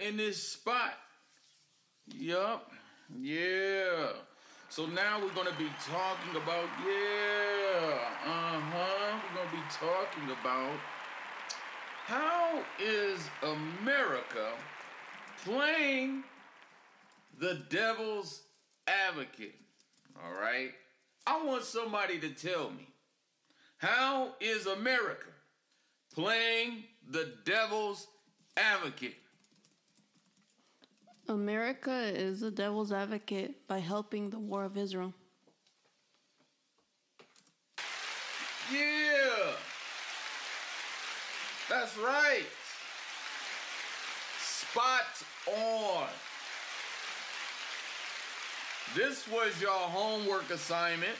in this spot. Yup. Yeah. So now we're to be talking about, yeah, uh huh. We're to be talking about how is America playing the devil's advocate? All right. I want somebody to tell me how is America playing the devil's advocate? America is the devil's advocate by helping the war of Israel. Yeah. That's right. Spot on. This was your homework assignment.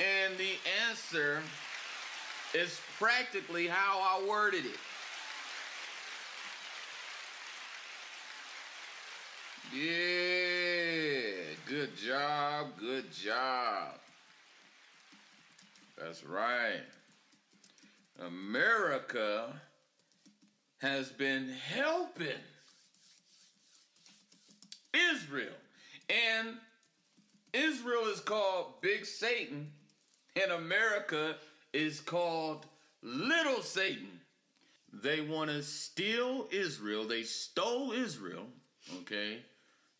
And the answer is practically how I worded it. Yeah, good job, good job. That's right. America has been helping Israel. And Israel is called Big Satan, and America is called Little Satan. They want to steal Israel. They stole Israel, okay?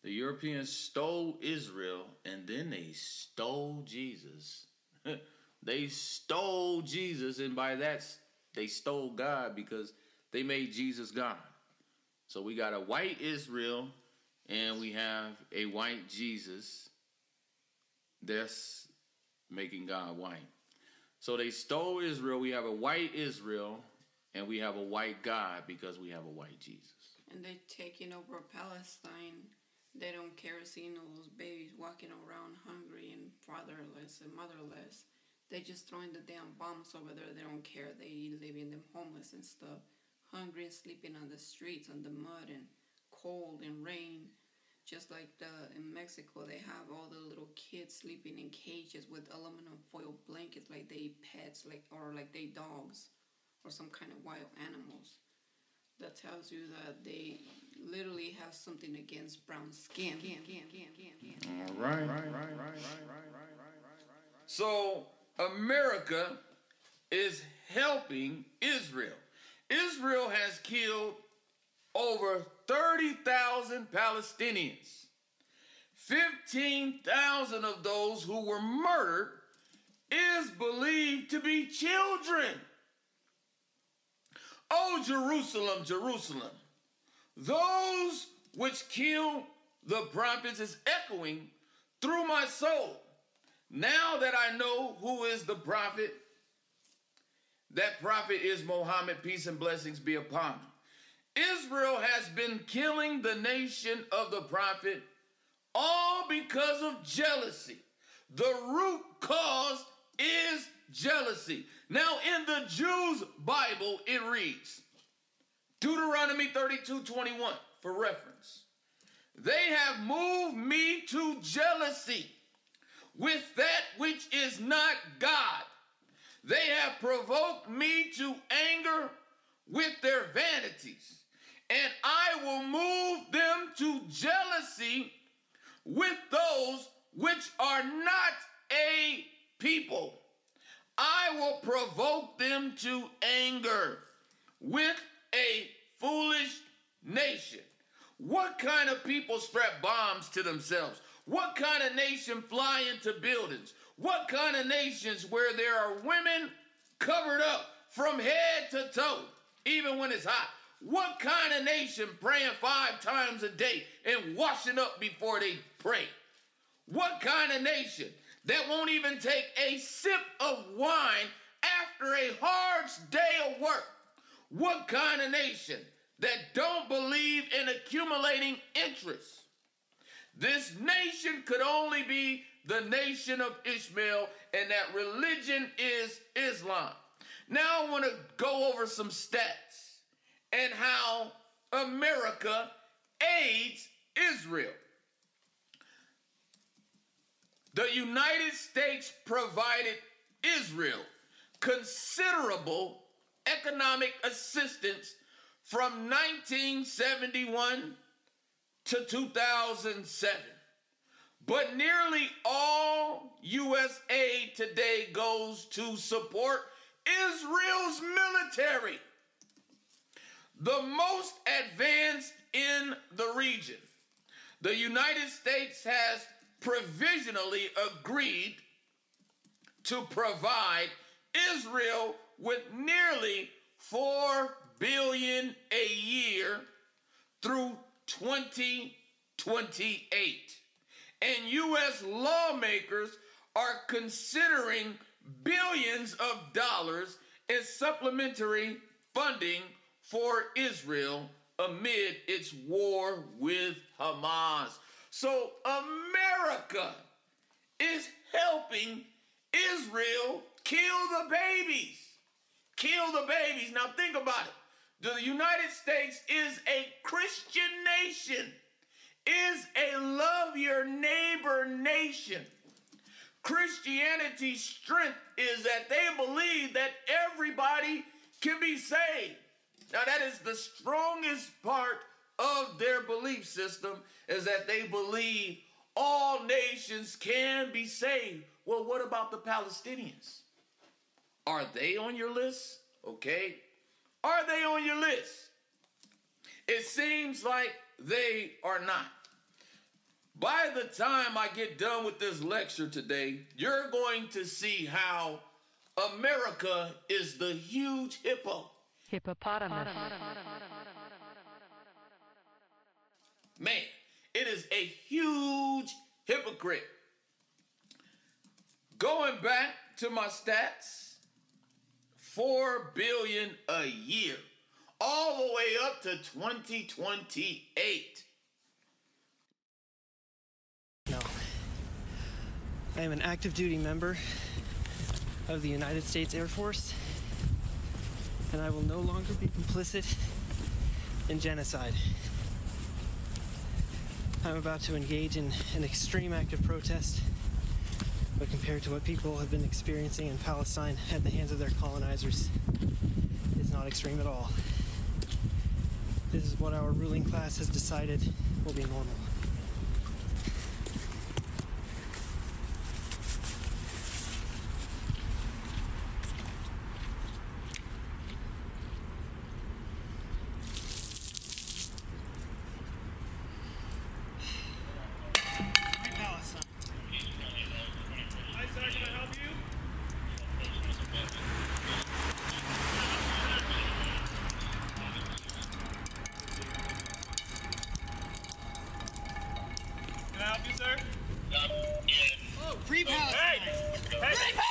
The Europeans stole Israel and then they stole Jesus. they stole Jesus, and by that, they stole God because they made Jesus God. So we got a white Israel and we have a white Jesus. That's making God white. So they stole Israel. We have a white Israel and we have a white God because we have a white Jesus. And they're taking over Palestine they don't care seeing all those babies walking around hungry and fatherless and motherless. They just throwing the damn bombs over there. They don't care. They leaving them homeless and stuff, hungry and sleeping on the streets, on the mud and cold and rain. Just like the in Mexico, they have all the little kids sleeping in cages with aluminum foil blankets, like they pets, like or like they dogs, or some kind of wild animals that tells you that they literally have something against brown skin. All right. Right, right, right, right, right, right, right, So America is helping Israel. Israel has killed over 30,000 Palestinians. 15,000 of those who were murdered is believed to be children. O Jerusalem, Jerusalem, those which kill the prophets is echoing through my soul. Now that I know who is the prophet, that prophet is Muhammad, peace and blessings be upon him. Israel has been killing the nation of the prophet all because of jealousy. The root cause is jealousy. Now, in the Jews' Bible, it reads Deuteronomy 32 21 for reference. They have moved me to jealousy with that which is not God. They have provoked me to anger with their vanities, and I will move them to jealousy with those which are not a people. I will provoke them to anger with a foolish nation. What kind of people strap bombs to themselves? What kind of nation fly into buildings? What kind of nations where there are women covered up from head to toe, even when it's hot? What kind of nation praying five times a day and washing up before they pray? What kind of nation that won't even take a sip of wine after a hard day of work. What kind of nation that don't believe in accumulating interest? This nation could only be the nation of Ishmael, and that religion is Islam. Now I want to go over some stats and how America aids Israel. The United States provided Israel considerable economic assistance from 1971 to 2007. But nearly all U.S. aid today goes to support Israel's military, the most advanced in the region. The United States has provisionally agreed to provide Israel with nearly 4 billion a year through 2028. And US lawmakers are considering billions of dollars as supplementary funding for Israel amid its war with Hamas. So America is helping Israel kill the babies. Kill the babies. Now think about it. The United States is a Christian nation, is a love your neighbor nation. Christianity's strength is that they believe that everybody can be saved. Now that is the strongest part of their belief system is that they believe all nations can be saved. Well, what about the Palestinians? Are they on your list? Okay. Are they on your list? It seems like they are not. By the time I get done with this lecture today, you're going to see how America is the huge hippo. Hippopotamus. Man, it is a huge hypocrite. Going back to my stats, 4 billion a year, all the way up to 2028. No. I am an active duty member of the United States Air Force, and I will no longer be complicit in genocide. I'm about to engage in an extreme act of protest, but compared to what people have been experiencing in Palestine at the hands of their colonizers, it's not extreme at all. This is what our ruling class has decided will be normal. Hi, sir. Can I help you? Can I help you, sir? Oh, free Palestine! Hey! Hey!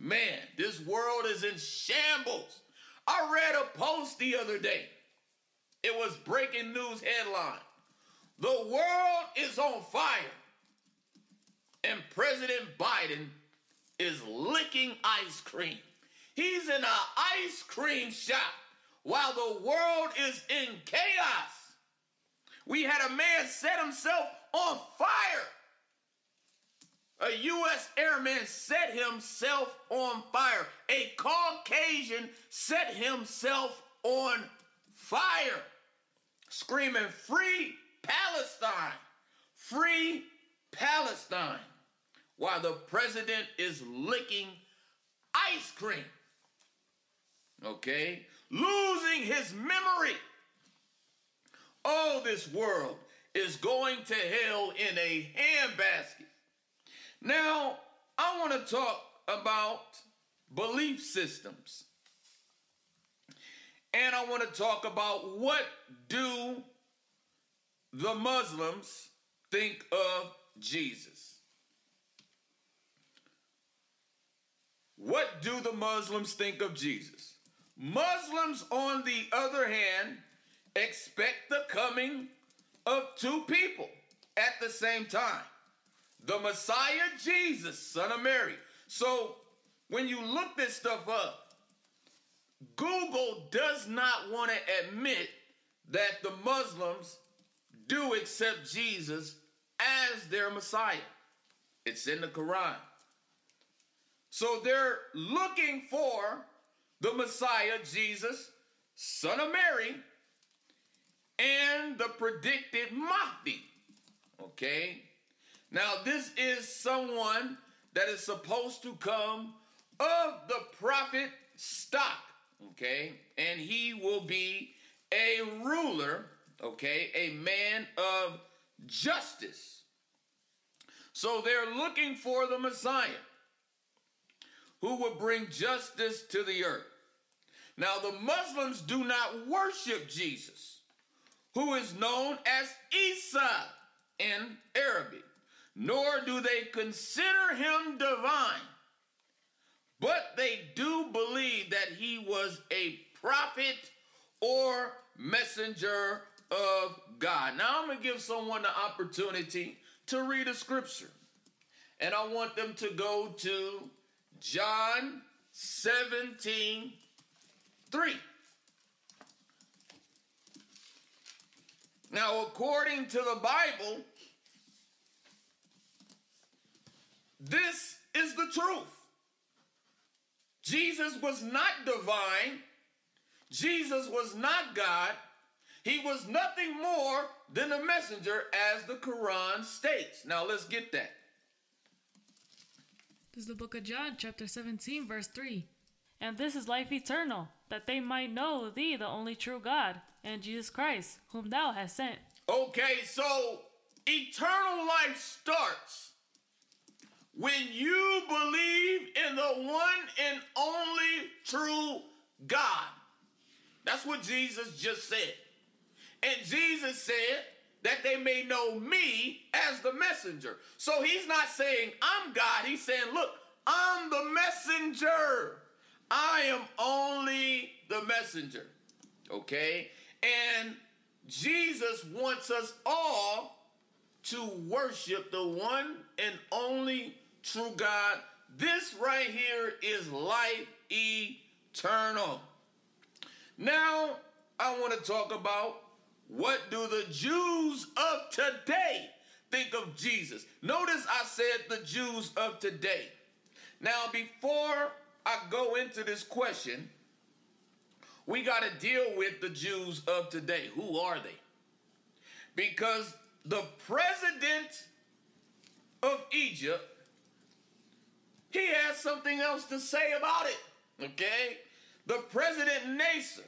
Man, this world is in shambles. I read a post the other day. It was breaking news headline. The world is on fire. And President Biden is licking ice cream. He's in an ice cream shop while the world is in chaos. We had a man set himself on fire. A U.S. airman set himself on fire. A Caucasian set himself on fire, screaming, Free Palestine! Free Palestine! While the president is licking ice cream. Okay? Losing his memory. Oh, this world is going to hell in a handbasket. Now, I want to talk about belief systems. And I want to talk about what do the Muslims think of Jesus? What do the Muslims think of Jesus? Muslims, on the other hand, expect the coming of two people at the same time the Messiah Jesus, son of Mary. So when you look this stuff up, Google does not want to admit that the Muslims do accept Jesus as their Messiah. It's in the Quran. So they're looking for the Messiah, Jesus, son of Mary, and the predicted Mahdi. Okay? Now, this is someone that is supposed to come of the prophet stock. Okay? And he will be a ruler, okay? A man of justice. So they're looking for the Messiah who will bring justice to the earth. Now, the Muslims do not worship Jesus, who is known as Isa in Arabic, nor do they consider him divine, but they do believe that he was a prophet or messenger of God. Now, I'm going to give someone the opportunity to read a scripture, and I want them to go to John 17 3. Now, according to the Bible, this is the truth. Jesus was not divine. Jesus was not God. He was nothing more than a messenger, as the Quran states. Now, let's get that. This is the book of John, chapter 17, verse 3. And this is life eternal, that they might know thee, the only true God, and Jesus Christ, whom thou hast sent. Okay, so eternal life starts when you believe in the one and only true God. That's what Jesus just said. And Jesus said that they may know me as the messenger. So he's not saying I'm God. He's saying, look, I'm the messenger. I am only the messenger. Okay? And Jesus wants us all to worship the one and only true God. This right here is life eternal. Now, I want to talk about what do the Jews of today think of Jesus? Notice I said the Jews of today. Now, before I go into this question, we got to deal with the Jews of today. Who are they? Because the president of Egypt, he has something else to say about it. Okay? The president Nasser,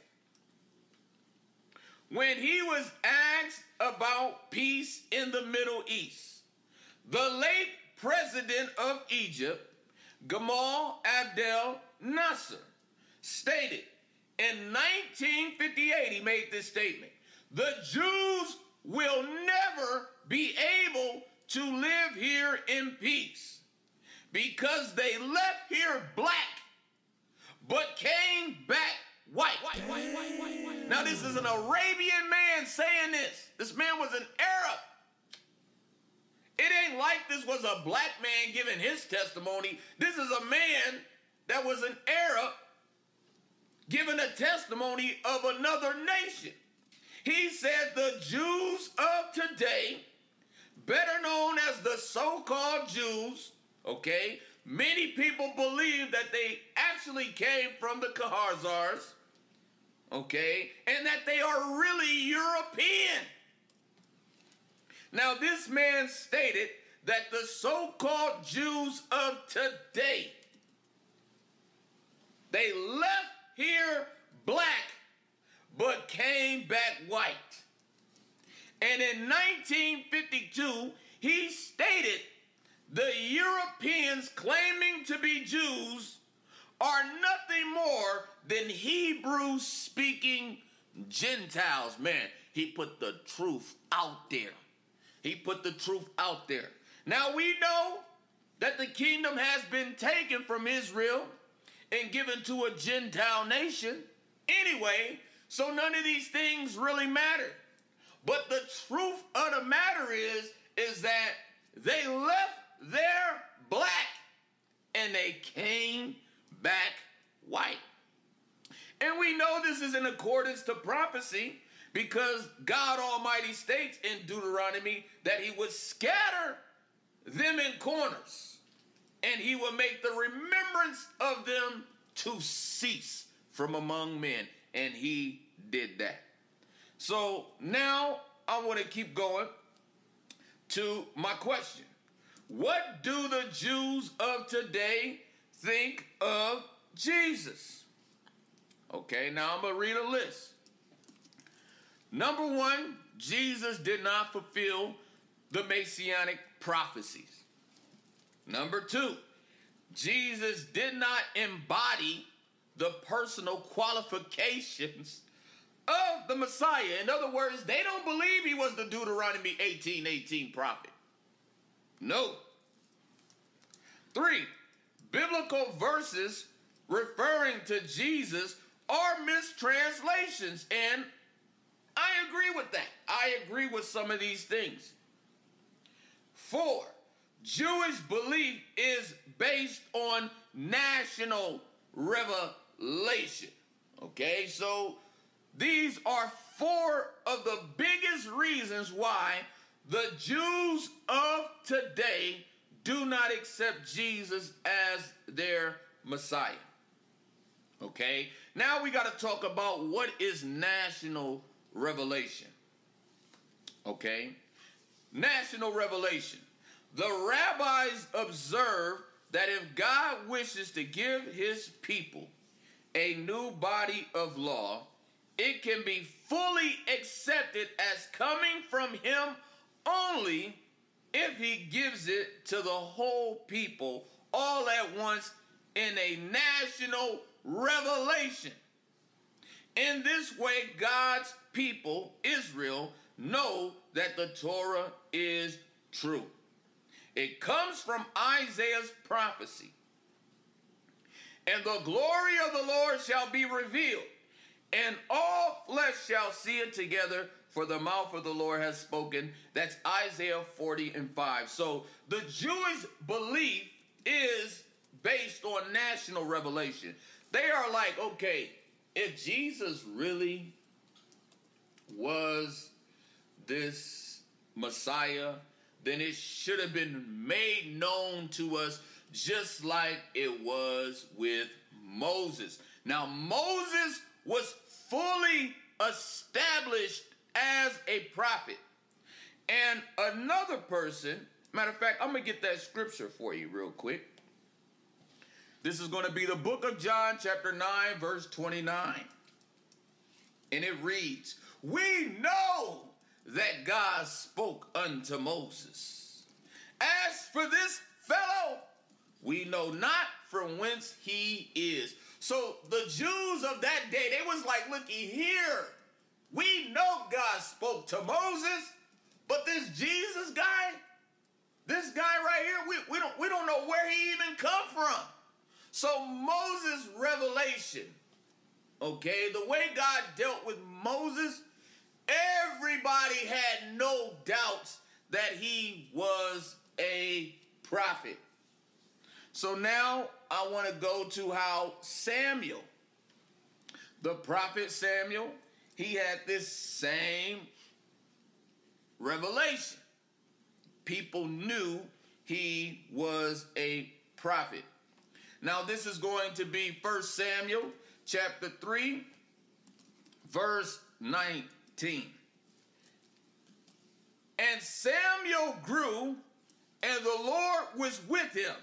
when he was asked about peace in the Middle East, the late president of Egypt, Gamal Abdel Nasser, stated in 1958, he made this statement the Jews will never be able to live here in peace because they left here black but came back white. Now, this is an Arabian man saying this. This man was an Arab. It ain't like this was a black man giving his testimony. This is a man that was an Arab giving a testimony of another nation. He said the Jews of today, better known as the so called Jews, okay, many people believe that they actually came from the Khazars, okay, and that they are really European. Now, this man stated that the so called Jews of today, they left here black but came back white. And in 1952, he stated the Europeans claiming to be Jews are nothing more than Hebrew speaking Gentiles. Man, he put the truth out there. He put the truth out there. Now we know that the kingdom has been taken from Israel and given to a Gentile nation anyway, so none of these things really matter. But the truth of the matter is, is that they left there black and they came back white. And we know this is in accordance to prophecy because God Almighty states in Deuteronomy that he would scatter them in corners and he will make the remembrance of them to cease from among men. And he did that. So now I want to keep going to my question. What do the Jews of today think of Jesus? Okay, now I'm going to read a list. Number one, Jesus did not fulfill the messianic prophecies. Number two, Jesus did not embody the personal qualifications of the Messiah. In other words, they don't believe he was the Deuteronomy 18 18 prophet. No. Three, biblical verses referring to Jesus are mistranslations, and I agree with that. I agree with some of these things. Four, Jewish belief is based on national revelation. Okay, so these are four of the biggest reasons why the Jews of today do not accept Jesus as their Messiah. Okay, now we got to talk about what is national revelation. Okay, national revelation. The rabbis observe that if God wishes to give his people a new body of law, it can be fully accepted as coming from him only if he gives it to the whole people all at once in a national revelation. In this way, God's people, Israel, know that the Torah is true. It comes from Isaiah's prophecy. And the glory of the Lord shall be revealed, and all flesh shall see it together, for the mouth of the Lord has spoken. That's Isaiah 40 and 5. So the Jewish belief is based on national revelation. They are like, okay, if Jesus really was this Messiah, then it should have been made known to us just like it was with Moses. Now, Moses was fully established as a prophet. And another person, matter of fact, I'm going to get that scripture for you real quick. This is going to be the book of John, chapter 9, verse 29. And it reads, We know that God spoke unto Moses. As for this fellow, we know not from whence he is. So the Jews of that day, they was like, looky here. We know God spoke to Moses, but this Jesus guy, this guy right here, we, we don't we don't know where he even come from. So Moses' revelation, okay, the way God dealt with Moses, everybody had no doubts that he was a prophet. So now I want to go to how Samuel, the prophet Samuel, he had this same revelation. People knew he was a prophet. Now this is going to be 1 Samuel chapter 3 verse 19. And Samuel grew and the Lord was with him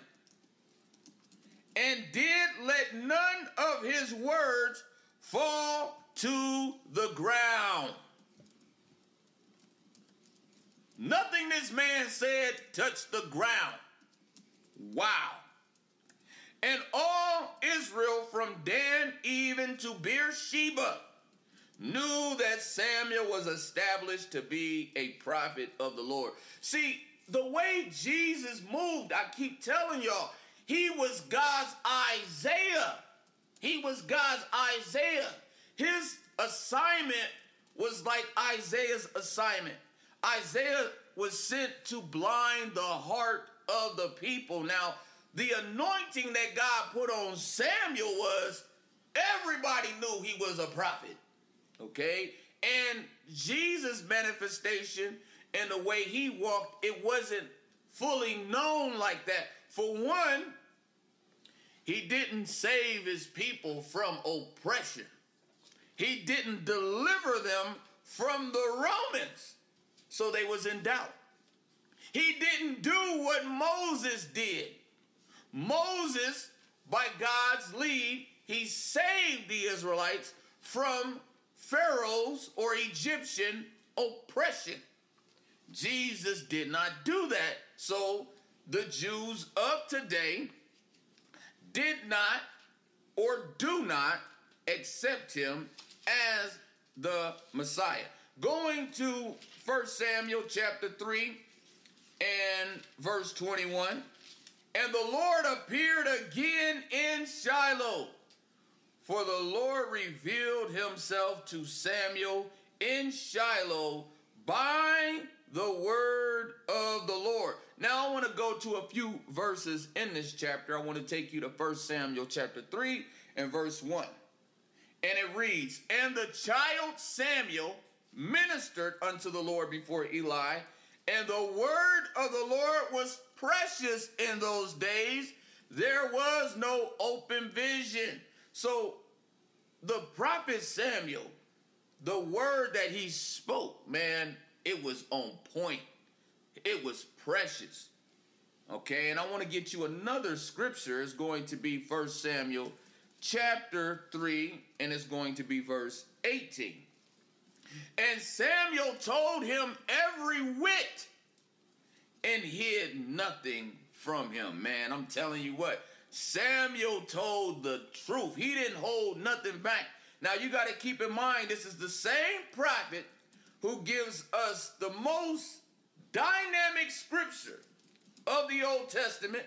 and did let none of his words fall to the ground. Nothing this man said touched the ground. Wow. And all Israel from Dan even to Beersheba knew that Samuel was established to be a prophet of the Lord. See, the way Jesus moved, I keep telling y'all, he was God's Isaiah. He was God's Isaiah. His assignment was like Isaiah's assignment. Isaiah was sent to blind the heart of the people. Now, the anointing that God put on Samuel was everybody knew he was a prophet. Okay? And Jesus' manifestation and the way he walked, it wasn't fully known like that. For one, He didn't save his people from oppression. He didn't deliver them from the Romans. So they was in doubt. He didn't do what Moses did. Moses, by God's lead, he saved the Israelites from Pharaoh's or Egyptian oppression. Jesus did not do that. So the Jews of today did not or do not accept him as the Messiah. Going to 1 Samuel chapter 3 and verse 21. And the Lord appeared again in Shiloh, for the Lord revealed himself to Samuel in Shiloh by the word of the Lord. Now I want to go to a few verses in this chapter. I want to take you to 1 Samuel chapter 3 and verse 1. And it reads, And the child Samuel ministered unto the Lord before Eli, and the word of the Lord was precious in those days. There was no open vision. So the prophet Samuel, the word that he spoke, man, it was on point. It was precious. Okay, and I want to get you another scripture. It's going to be First Samuel chapter 3, and it's going to be verse 18. And Samuel told him every whit and hid nothing from him. Man, I'm telling you what, Samuel told the truth. He didn't hold nothing back. Now you got to keep in mind, this is the same prophet who gives us the most dynamic scripture of the Old Testament,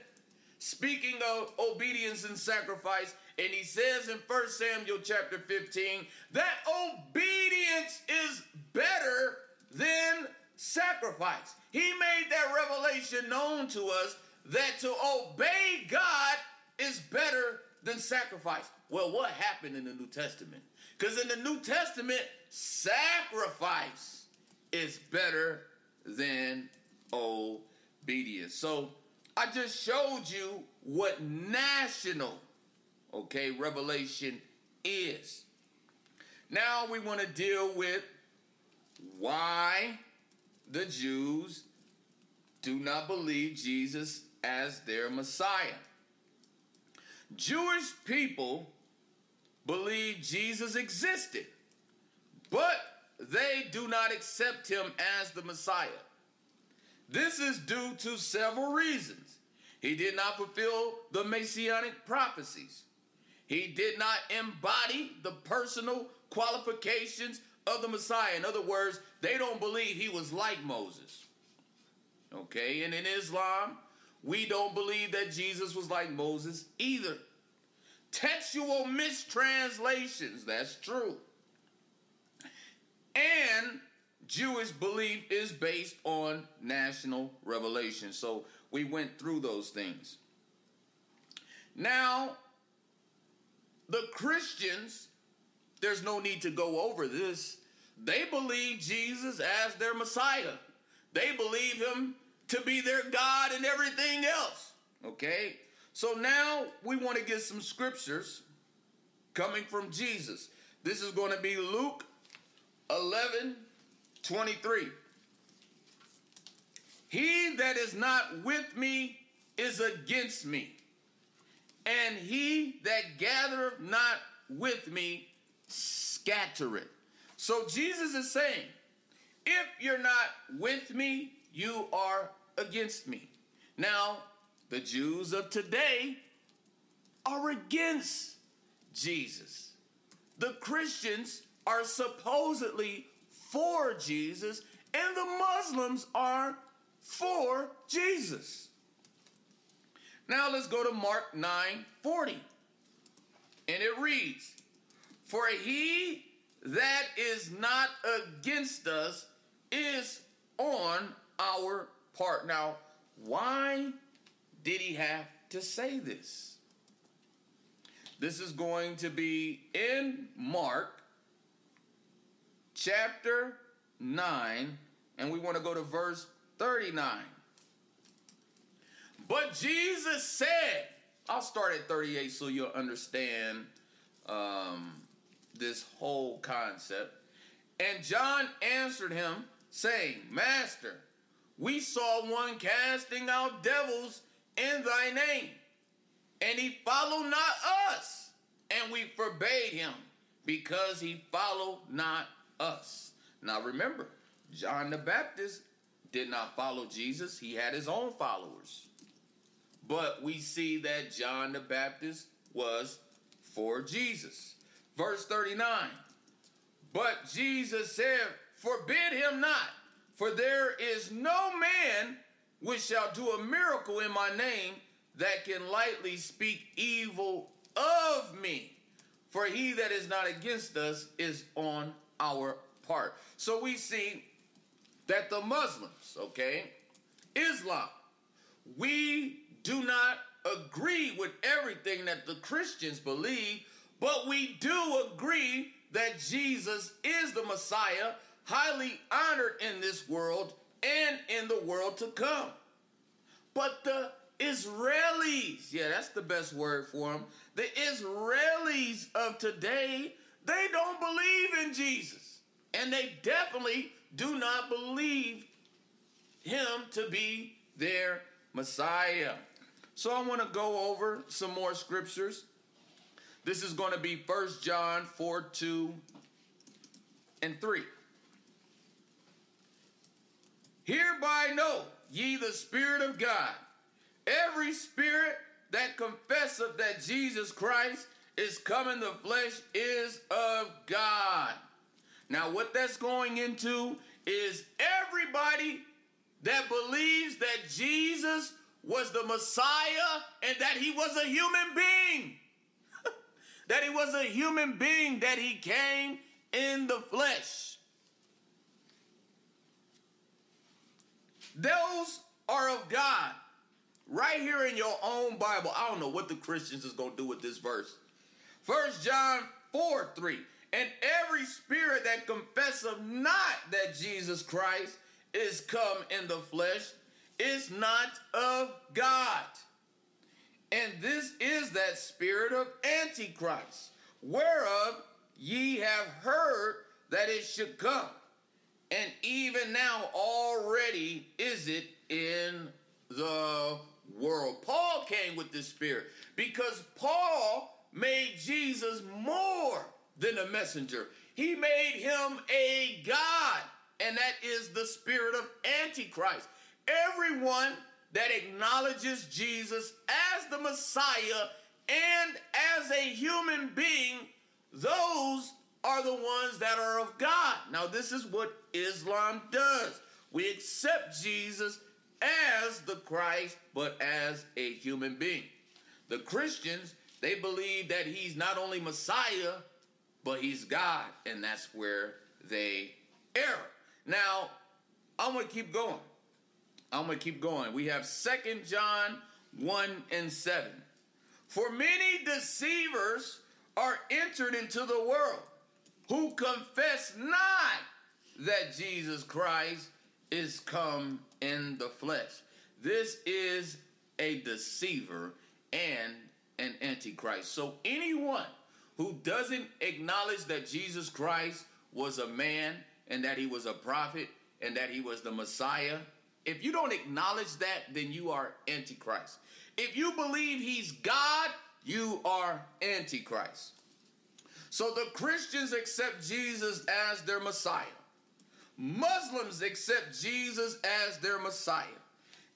speaking of obedience and sacrifice. And he says in 1 Samuel chapter 15 that obedience is better than sacrifice. He made that revelation known to us that to obey God is better than sacrifice. Well, what happened in the New Testament? Because in the New Testament, sacrifice is better than obedience. So I just showed you what national, okay, revelation is. Now we want to deal with why the Jews do not believe Jesus as their Messiah. Jewish people believe Jesus existed, but they do not accept him as the Messiah. This is due to several reasons. He did not fulfill the messianic prophecies. He did not embody the personal qualifications of the Messiah. In other words, they don't believe he was like Moses. Okay, and in Islam, we don't believe that Jesus was like Moses either. Textual mistranslations, that's true. And Jewish belief is based on national revelation. So we went through those things. Now, the Christians, there's no need to go over this. They believe Jesus as their Messiah. They believe him to be their God and everything else. Okay? So now we want to get some scriptures coming from Jesus. This is going to be Luke 11 23. He that is not with me is against me, and he that gathereth not with me scattereth. So Jesus is saying, if you're not with me, you are against me. Now, the Jews of today are against Jesus. The Christians are supposedly for Jesus, and the Muslims are for Jesus. Now let's go to Mark 9 40. And it reads, For he that is not against us is on our part. Now, why did he have to say this? This is going to be in Mark chapter 9, and we want to go to verse 39. But Jesus said, I'll start at 38 so you'll understand um, this whole concept. And John answered him, saying, Master, we saw one casting out devils in thy name, and he followed not us, and we forbade him because he followed not us. Now remember, John the Baptist did not follow Jesus, he had his own followers. But we see that John the Baptist was for Jesus. Verse 39 But Jesus said, Forbid him not, for there is no man which shall do a miracle in my name that can lightly speak evil of me. For he that is not against us is on our part. So we see that the Muslims, okay, Islam, we do not agree with everything that the Christians believe, but we do agree that Jesus is the Messiah, highly honored in this world and in the world to come. But the Israelis, yeah, that's the best word for them. The Israelis of today, they don't believe in Jesus. And they definitely do not believe him to be their Messiah. So I want to go over some more scriptures. This is going to be 1 John 4 2 and 3. Hereby know ye the Spirit of God. Every spirit that confesseth that Jesus Christ is come in the flesh is of God. Now, what that's going into is everybody that believes that Jesus was the Messiah and that he was a human being. that he was a human being, that he came in the flesh. Those are of God. Right here in your own Bible. I don't know what the Christians is going to do with this verse. First John 4 3. And every spirit that confesseth not that Jesus Christ is come in the flesh is not of God. And this is that spirit of Antichrist, whereof ye have heard that it should come. And even now already is it in the world. Paul came with this spirit because Paul made Jesus more than a messenger. He made him a God, and that is the spirit of Antichrist. Everyone that acknowledges Jesus as the Messiah and as a human being, those are the ones that are of God. Now, this is what Islam does. We accept Jesus as the Christ, but as a human being. The Christians, they believe that he's not only Messiah, but he's God, and that's where they err. Now, I'm going to keep going. I'm going to keep going. We have Second John 1 and 7. For many deceivers are entered into the world who confess not that Jesus Christ is come in the flesh. This is a deceiver and an antichrist. So anyone who doesn't acknowledge that Jesus Christ was a man and that he was a prophet and that he was the Messiah, if you don't acknowledge that, then you are antichrist. If you believe he's God, you are antichrist. So the Christians accept Jesus as their Messiah. Muslims accept Jesus as their Messiah.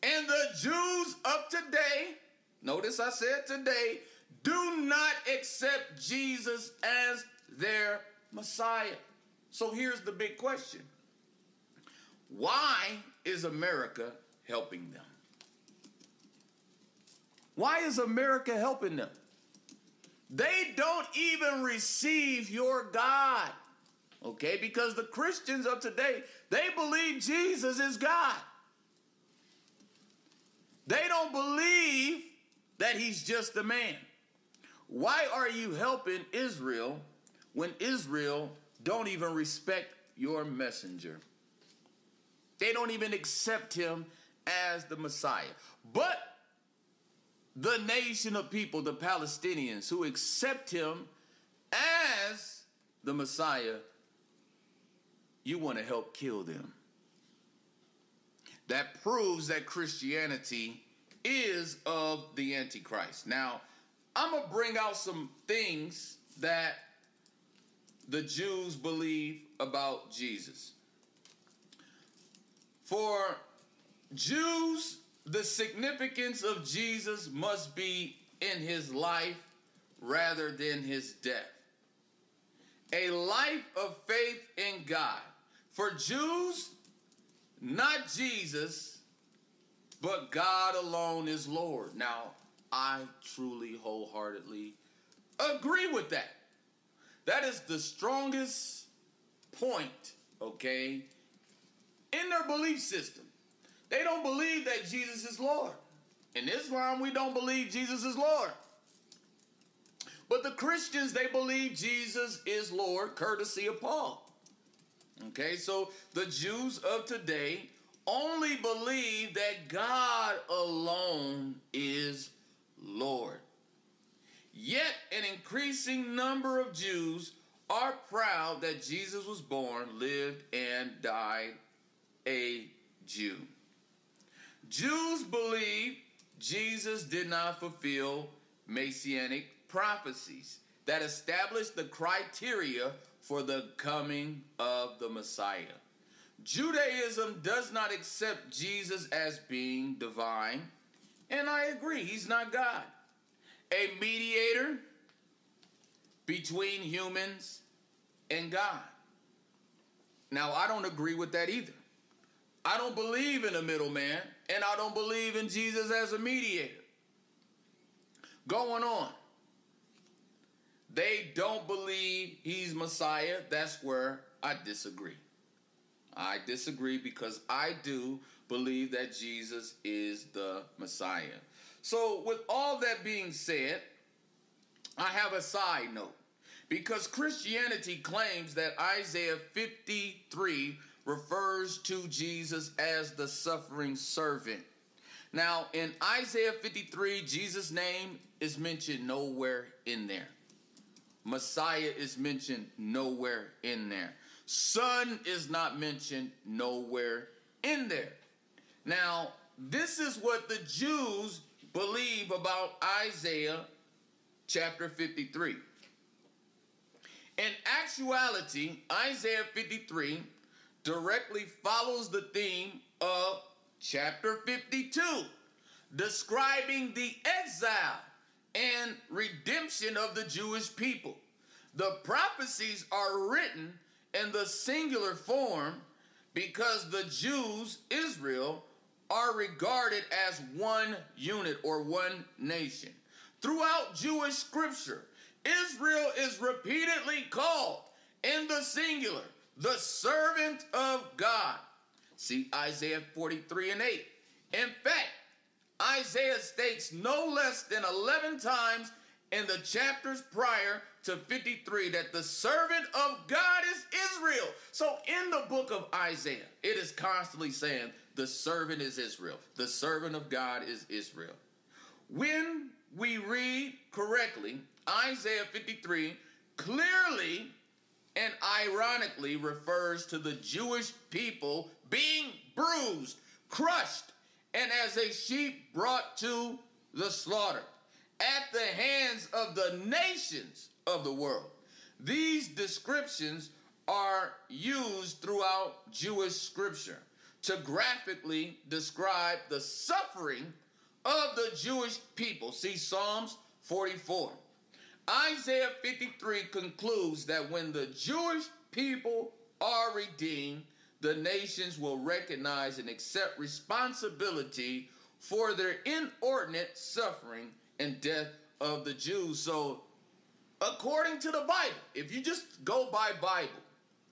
And the Jews of today, notice I said today, do not accept Jesus as their Messiah. So here's the big question Why is America helping them? Why is America helping them? They don't even receive your God. Okay? Because the Christians of today, they believe Jesus is God. They don't believe that he's just a man. Why are you helping Israel when Israel don't even respect your messenger? They don't even accept him as the Messiah. But the nation of people, the Palestinians, who accept him as the Messiah, you want to help kill them. That proves that Christianity is of the Antichrist. Now, I'm going to bring out some things that the Jews believe about Jesus. For Jews, the significance of Jesus must be in his life rather than his death. A life of faith in God. For Jews, not Jesus, but God alone is Lord. Now, I truly, wholeheartedly agree with that. That is the strongest point, okay, in their belief system. They don't believe that Jesus is Lord. In Islam, we don't believe Jesus is Lord. But the Christians, they believe Jesus is Lord, courtesy of Paul. Okay, so the Jews of today only believe that God alone is Lord. Yet, an increasing number of Jews are proud that Jesus was born, lived, and died a Jew. Jews believe Jesus did not fulfill messianic prophecies that established the criteria for the coming of the Messiah. Judaism does not accept Jesus as being divine, and I agree, he's not God. A mediator between humans and God. Now, I don't agree with that either. I don't believe in a middleman, and I don't believe in Jesus as a mediator. Going on. They don't believe he's Messiah. That's where I disagree. I disagree because I do believe that Jesus is the Messiah. So, with all that being said, I have a side note because Christianity claims that Isaiah 53 refers to Jesus as the suffering servant. Now, in Isaiah 53, Jesus' name is mentioned nowhere in there. Messiah is mentioned nowhere in there. Son is not mentioned nowhere in there. Now, this is what the Jews believe about Isaiah chapter 53. In actuality, Isaiah 53 directly follows the theme of chapter 52, describing the exile and redemption of the Jewish people. The prophecies are written in the singular form because the Jews, Israel, are regarded as one unit or one nation. Throughout Jewish scripture, Israel is repeatedly called in the singular, the servant of God. See Isaiah 43 and 8. In fact, Isaiah states no less than 11 times in the chapters prior to 53 that the servant of God is Israel. So in the book of Isaiah, it is constantly saying the servant is Israel. The servant of God is Israel. When we read correctly, Isaiah 53 clearly and ironically refers to the Jewish people being bruised, crushed, and as a sheep brought to the slaughter at the hands of the nations of the world. These descriptions are used throughout Jewish scripture to graphically describe the suffering of the Jewish people. See Psalms 44. Isaiah 53 concludes that when the Jewish people are redeemed, the nations will recognize and accept responsibility for their inordinate suffering and death of the Jews. So, according to the Bible, if you just go by Bible,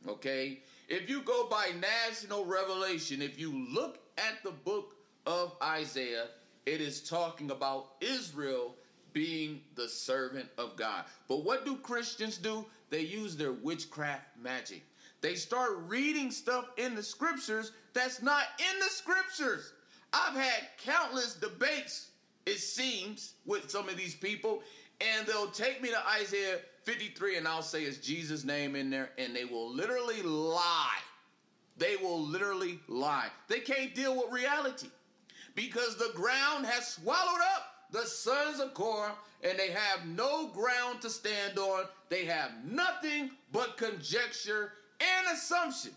okay, if you go by national revelation, if you look at the book of Isaiah, it is talking about Israel being the servant of God. But what do Christians do? They use their witchcraft magic. They start reading stuff in the scriptures that's not in the scriptures. I've had countless debates it seems, with some of these people, and they'll take me to Isaiah 53 and I'll say it's Jesus' name in there, and they will literally lie. They will literally lie. They can't deal with reality because the ground has swallowed up the sons of Korah and they have no ground to stand on. They have nothing but conjecture and assumption.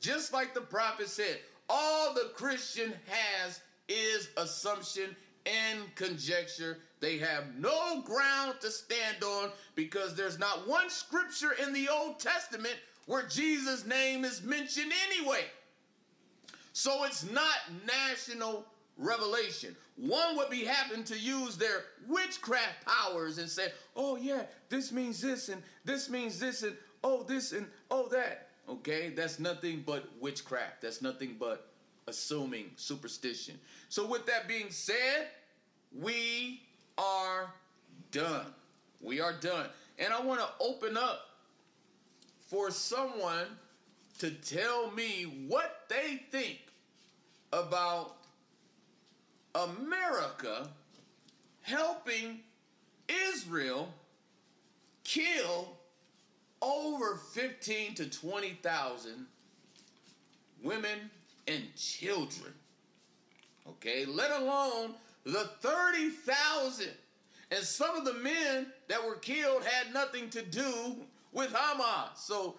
Just like the prophet said, all the Christian has is assumption and conjecture. They have no ground to stand on because there's not one scripture in the Old Testament where Jesus' name is mentioned anyway. So it's not national revelation. One would be happen to use their witchcraft powers and say, oh, yeah, this means this and this means this and oh, this and oh, that. Okay, that's nothing but witchcraft. That's nothing but assuming superstition. So, with that being said, we are done. We are done. And I want to open up for someone to tell me what they think about America helping Israel kill over 15 to 20,000 women and children. Okay, let alone the 30,000. And some of the men that were killed had nothing to do with Hamas. So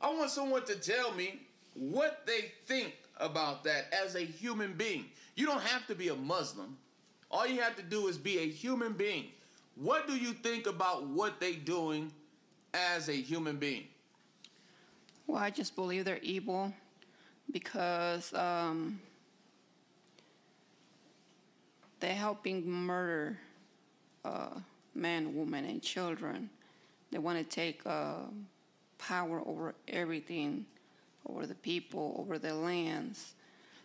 I want someone to tell me what they think about that as a human being. You don't have to be a Muslim. All you have to do is be a human being. What do you think about what they're doing as a human being? Well, I just believe they're evil because um, they're helping murder uh, men, women, and children. They want to take uh, power over everything, over the people, over their lands.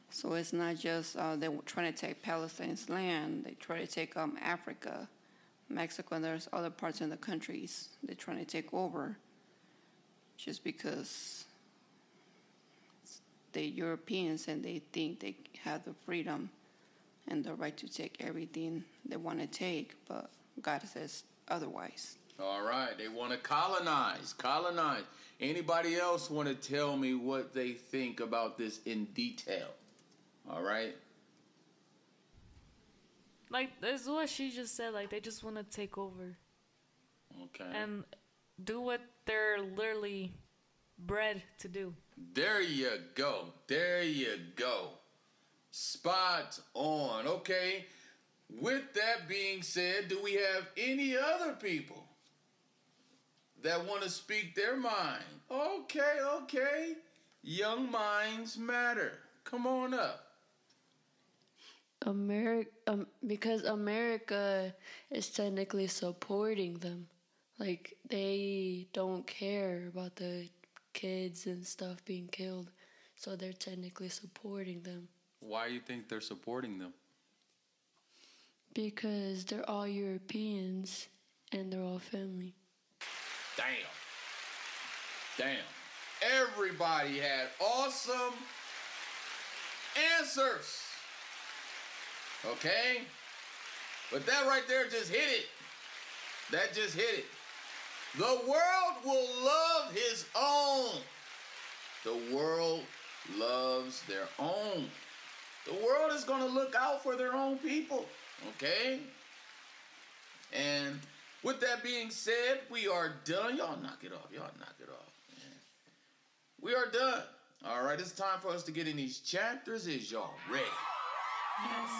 So it's not just uh, they're trying to take Palestine's land, they try to take um, Africa, Mexico, and there's other parts in the countries they're trying to take over just because they're Europeans and they think they have the freedom and the right to take everything they want to take, but God says otherwise. All right, they want to colonize, colonize. Anybody else want to tell me what they think about this in detail? All right. Like this is what she just said. Like they just want to take over Okay. and do what they're literally bred to do. There you go. There you go. Spot on. Okay. With that being said, do we have any other people that want to speak their mind? Okay, okay. Young minds matter. Come on up. America, um, because America is technically supporting them. Like they don't care about the kids and stuff being killed, so they're technically supporting them Why do you think they're supporting them? because they're all Europeans and they're all family. Damn. Damn. Everybody had awesome answers. Okay? But that right there just hit it. That just hit it. The world will love his own. The world loves their own. The world is going to look out for their own people. Okay? And with that being said, we are done. Y'all knock it off. Y'all knock it off. man. We are done. All right, it's time for us to get in these chapters. Is y'all ready? Yes.